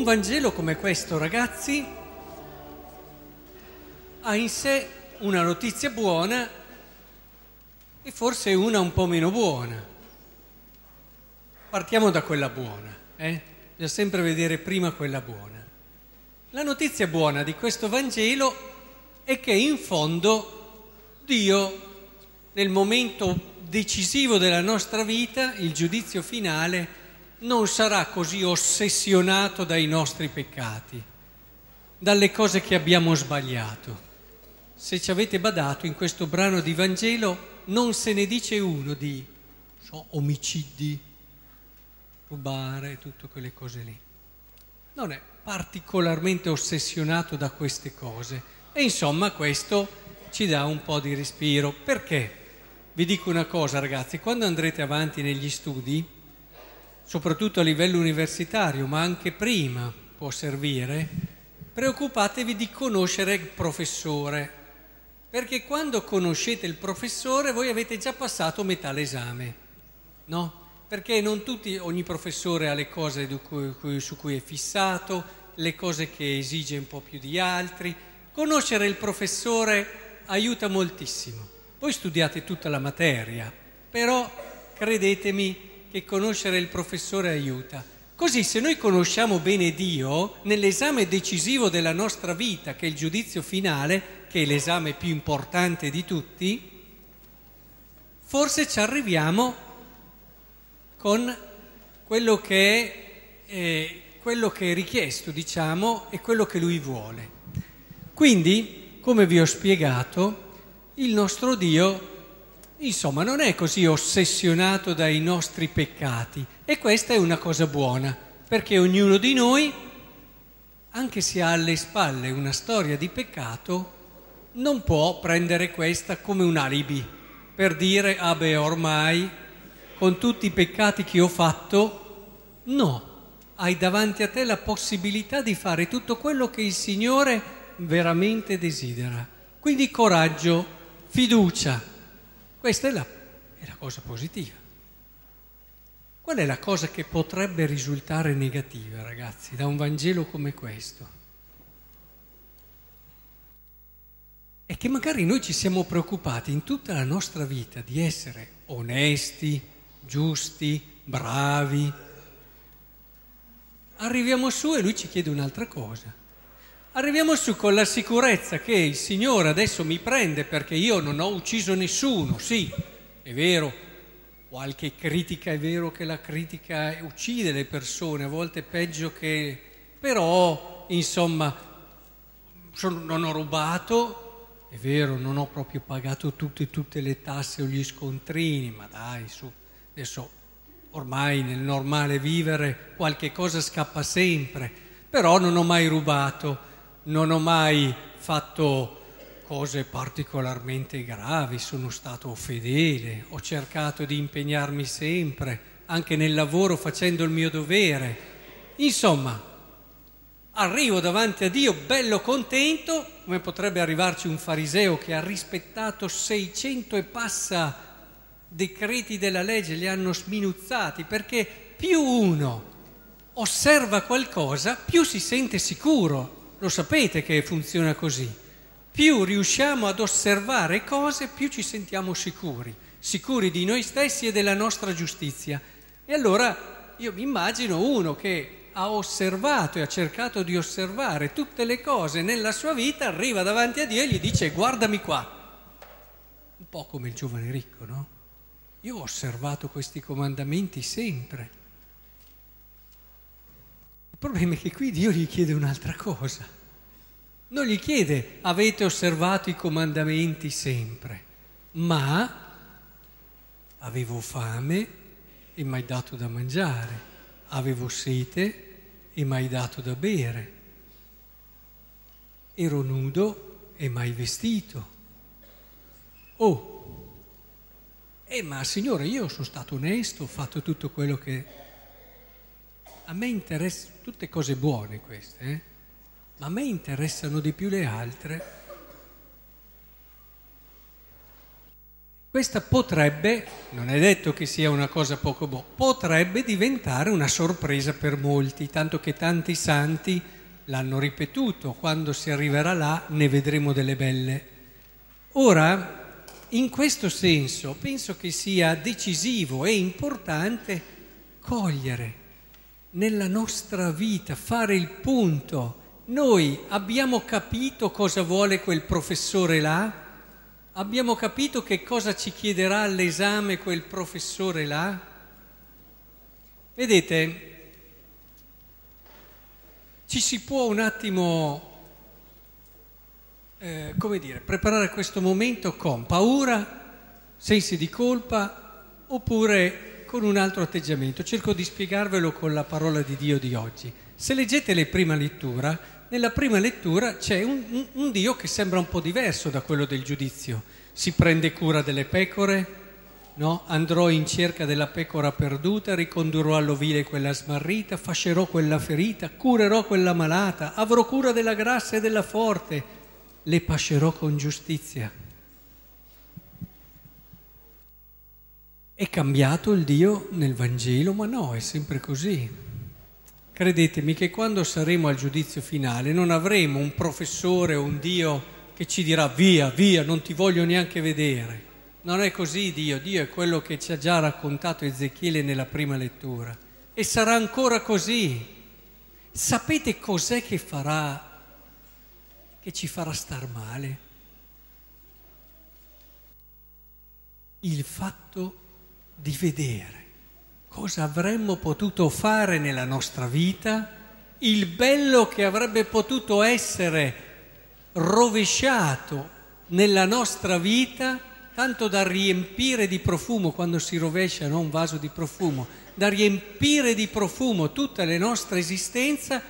Un Vangelo come questo, ragazzi, ha in sé una notizia buona e forse una un po' meno buona. Partiamo da quella buona, eh? Bisogna sempre vedere prima quella buona. La notizia buona di questo Vangelo è che in fondo Dio, nel momento decisivo della nostra vita, il giudizio finale, non sarà così ossessionato dai nostri peccati, dalle cose che abbiamo sbagliato. Se ci avete badato in questo brano di Vangelo non se ne dice uno di so, omicidi, rubare, tutte quelle cose lì. Non è particolarmente ossessionato da queste cose e insomma questo ci dà un po' di respiro. Perché? Vi dico una cosa ragazzi, quando andrete avanti negli studi, soprattutto a livello universitario, ma anche prima può servire, preoccupatevi di conoscere il professore, perché quando conoscete il professore voi avete già passato metà l'esame, no? Perché non tutti, ogni professore ha le cose su cui è fissato, le cose che esige un po' più di altri. Conoscere il professore aiuta moltissimo. Voi studiate tutta la materia, però credetemi, che conoscere il professore aiuta. Così se noi conosciamo bene Dio, nell'esame decisivo della nostra vita, che è il giudizio finale, che è l'esame più importante di tutti, forse ci arriviamo con quello che è, eh, quello che è richiesto, diciamo, e quello che Lui vuole. Quindi, come vi ho spiegato, il nostro Dio Insomma, non è così ossessionato dai nostri peccati e questa è una cosa buona, perché ognuno di noi, anche se ha alle spalle una storia di peccato, non può prendere questa come un alibi per dire, ah beh, ormai, con tutti i peccati che ho fatto, no, hai davanti a te la possibilità di fare tutto quello che il Signore veramente desidera. Quindi coraggio, fiducia questa è la, è la cosa positiva. Qual è la cosa che potrebbe risultare negativa, ragazzi, da un Vangelo come questo? È che magari noi ci siamo preoccupati in tutta la nostra vita di essere onesti, giusti, bravi. Arriviamo su e lui ci chiede un'altra cosa. Arriviamo su con la sicurezza che il Signore adesso mi prende perché io non ho ucciso nessuno, sì, è vero, qualche critica, è vero che la critica uccide le persone, a volte peggio che... però, insomma, non ho rubato, è vero, non ho proprio pagato tutte, tutte le tasse o gli scontrini, ma dai, su, adesso ormai nel normale vivere qualche cosa scappa sempre, però non ho mai rubato non ho mai fatto cose particolarmente gravi, sono stato fedele, ho cercato di impegnarmi sempre, anche nel lavoro facendo il mio dovere. Insomma, arrivo davanti a Dio bello contento, come potrebbe arrivarci un fariseo che ha rispettato 600 e passa decreti della legge, li hanno sminuzzati, perché più uno osserva qualcosa, più si sente sicuro lo sapete che funziona così. Più riusciamo ad osservare cose, più ci sentiamo sicuri, sicuri di noi stessi e della nostra giustizia. E allora io mi immagino uno che ha osservato e ha cercato di osservare tutte le cose nella sua vita, arriva davanti a Dio e gli dice guardami qua. Un po' come il giovane ricco, no? Io ho osservato questi comandamenti sempre. Problema è che qui Dio gli chiede un'altra cosa. Non gli chiede avete osservato i comandamenti sempre, ma avevo fame e mi hai dato da mangiare, avevo sete e mi hai dato da bere, ero nudo e mi hai vestito. Oh, eh ma Signore io sono stato onesto, ho fatto tutto quello che a me interessano tutte cose buone queste, eh? ma a me interessano di più le altre. questa potrebbe, non è detto che sia una cosa poco buona, potrebbe diventare una sorpresa per molti, tanto che tanti santi l'hanno ripetuto, quando si arriverà là ne vedremo delle belle. Ora, in questo senso, penso che sia decisivo e importante cogliere nella nostra vita, fare il punto. Noi abbiamo capito cosa vuole quel professore là? Abbiamo capito che cosa ci chiederà all'esame quel professore là? Vedete, ci si può un attimo, eh, come dire, preparare questo momento con paura, sensi di colpa oppure con un altro atteggiamento. Cerco di spiegarvelo con la parola di Dio di oggi. Se leggete la prima lettura, nella prima lettura c'è un, un, un, Dio che sembra un po' diverso da quello del giudizio. Si prende cura delle pecore, no? andrò in cerca della pecora perduta, ricondurrò all'ovile quella smarrita, fascerò quella ferita, curerò quella malata, avrò cura della grassa e della forte, le pascerò con giustizia. È cambiato il Dio nel Vangelo? Ma no, è sempre così. Credetemi che quando saremo al giudizio finale non avremo un professore o un Dio che ci dirà via, via, non ti voglio neanche vedere. Non è così Dio, Dio è quello che ci ha già raccontato Ezechiele nella prima lettura. E sarà ancora così. Sapete cos'è che farà, che ci farà star male? Il fatto di vedere cosa avremmo potuto fare nella nostra vita, il bello che avrebbe potuto essere rovesciato nella nostra vita, tanto da riempire di profumo quando si rovescia no? un vaso di profumo, da riempire di profumo tutta la nostra esistenza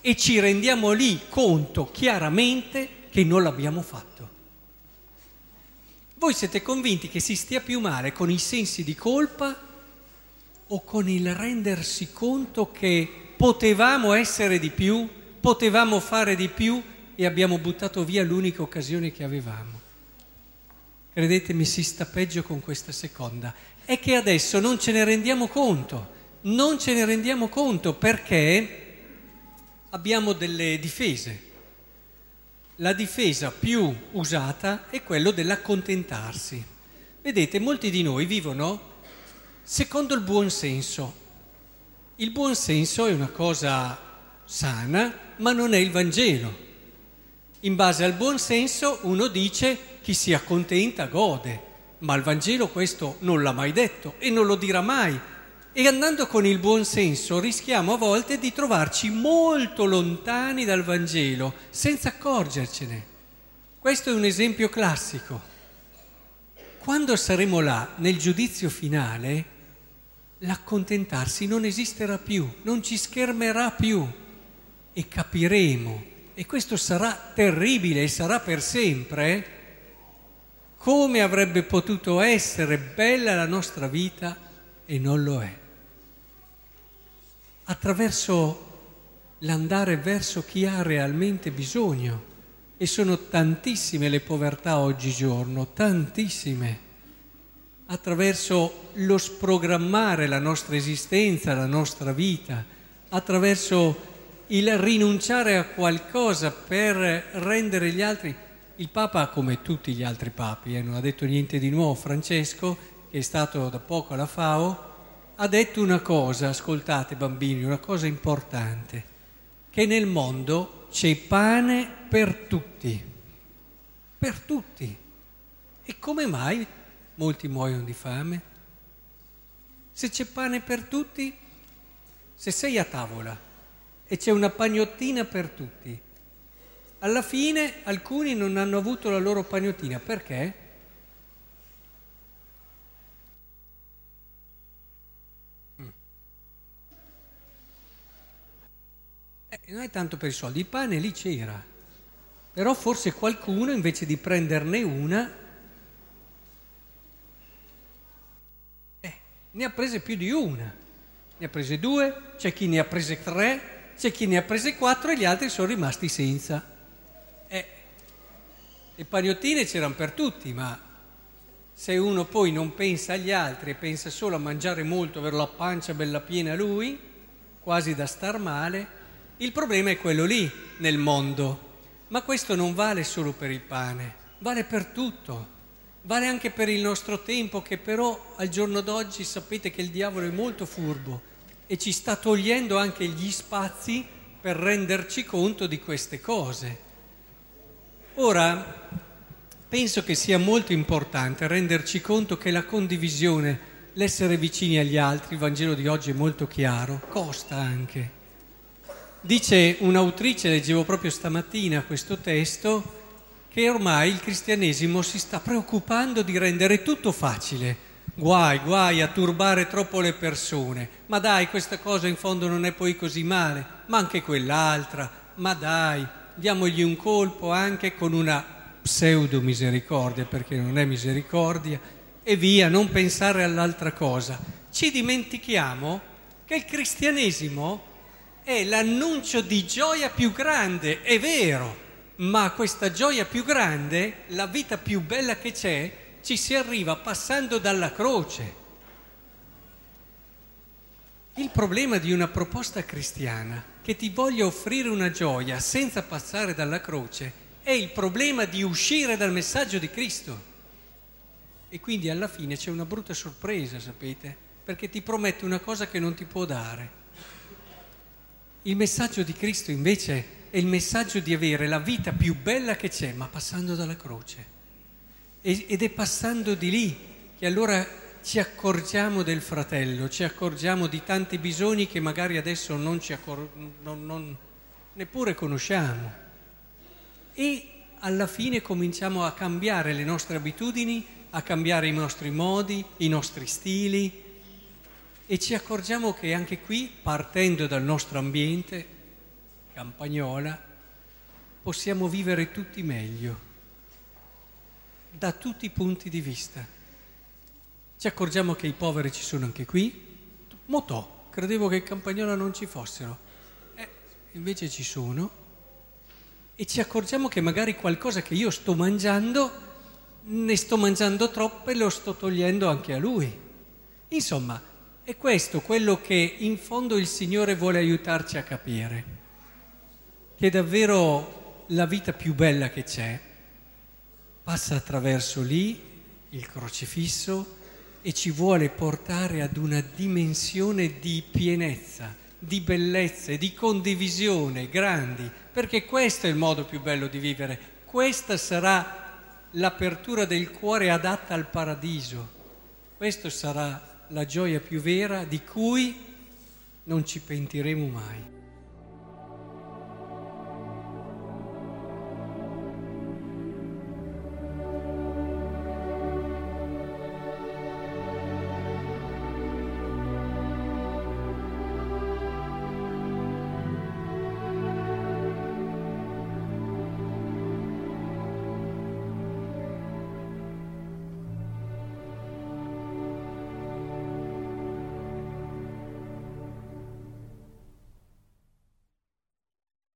e ci rendiamo lì conto chiaramente che non l'abbiamo fatto. Voi siete convinti che si stia più male con i sensi di colpa o con il rendersi conto che potevamo essere di più, potevamo fare di più e abbiamo buttato via l'unica occasione che avevamo. Credetemi, si sta peggio con questa seconda. È che adesso non ce ne rendiamo conto, non ce ne rendiamo conto perché abbiamo delle difese. La difesa più usata è quello dell'accontentarsi. Vedete, molti di noi vivono Secondo il buon senso. Il buon senso è una cosa sana, ma non è il Vangelo. In base al buon senso uno dice chi si accontenta gode, ma il Vangelo questo non l'ha mai detto e non lo dirà mai. E andando con il buon senso rischiamo a volte di trovarci molto lontani dal Vangelo senza accorgercene. Questo è un esempio classico. Quando saremo là nel giudizio finale, l'accontentarsi non esisterà più, non ci schermerà più e capiremo, e questo sarà terribile e sarà per sempre, come avrebbe potuto essere bella la nostra vita e non lo è. Attraverso l'andare verso chi ha realmente bisogno. E sono tantissime le povertà oggigiorno, tantissime attraverso lo sprogrammare la nostra esistenza, la nostra vita, attraverso il rinunciare a qualcosa per rendere gli altri. Il Papa, come tutti gli altri papi, eh, non ha detto niente di nuovo, Francesco, che è stato da poco alla FAO, ha detto una cosa, ascoltate bambini, una cosa importante, che nel mondo c'è pane per tutti, per tutti. E come mai molti muoiono di fame. Se c'è pane per tutti, se sei a tavola e c'è una pagnottina per tutti, alla fine alcuni non hanno avuto la loro pagnottina. Perché? Non è tanto per i soldi, il pane lì c'era, però forse qualcuno invece di prenderne una ne ha prese più di una, ne ha prese due, c'è chi ne ha prese tre, c'è chi ne ha prese quattro e gli altri sono rimasti senza. Eh, le pagnottine c'erano per tutti, ma Se uno poi non pensa agli altri e pensa solo a mangiare molto, avere la pancia bella piena lui, quasi da star male, il problema è quello lì nel mondo. Ma questo non vale solo per il pane, vale per tutto. Vale anche per il nostro tempo che però al giorno d'oggi sapete che il diavolo è molto furbo e ci sta togliendo anche gli spazi per renderci conto di queste cose. Ora, penso che sia molto importante renderci conto che la condivisione, l'essere vicini agli altri, il Vangelo di oggi è molto chiaro, costa anche. Dice un'autrice, leggevo proprio stamattina questo testo, che ormai il cristianesimo si sta preoccupando di rendere tutto facile. Guai, guai a turbare troppo le persone. Ma dai, questa cosa in fondo non è poi così male, ma anche quell'altra. Ma dai, diamogli un colpo anche con una pseudo misericordia, perché non è misericordia, e via, non pensare all'altra cosa. Ci dimentichiamo che il cristianesimo è l'annuncio di gioia più grande, è vero, ma questa gioia più grande, la vita più bella che c'è, ci si arriva passando dalla croce. Il problema di una proposta cristiana che ti voglia offrire una gioia senza passare dalla croce è il problema di uscire dal messaggio di Cristo. E quindi alla fine c'è una brutta sorpresa, sapete, perché ti promette una cosa che non ti può dare. Il messaggio di Cristo invece è il messaggio di avere la vita più bella che c'è, ma passando dalla croce. Ed è passando di lì che allora ci accorgiamo del fratello, ci accorgiamo di tanti bisogni che magari adesso non ci accor- non, non, neppure conosciamo. E alla fine cominciamo a cambiare le nostre abitudini, a cambiare i nostri modi, i nostri stili e ci accorgiamo che anche qui, partendo dal nostro ambiente, campagnola, possiamo vivere tutti meglio, da tutti i punti di vista. Ci accorgiamo che i poveri ci sono anche qui. Motò, credevo che in campagnola non ci fossero. Eh, invece ci sono. E ci accorgiamo che magari qualcosa che io sto mangiando, ne sto mangiando troppo e lo sto togliendo anche a lui. Insomma, è questo quello che in fondo il Signore vuole aiutarci a capire che davvero la vita più bella che c'è passa attraverso lì il crocifisso e ci vuole portare ad una dimensione di pienezza, di bellezza e di condivisione grandi, perché questo è il modo più bello di vivere, questa sarà l'apertura del cuore adatta al paradiso, questa sarà la gioia più vera di cui non ci pentiremo mai.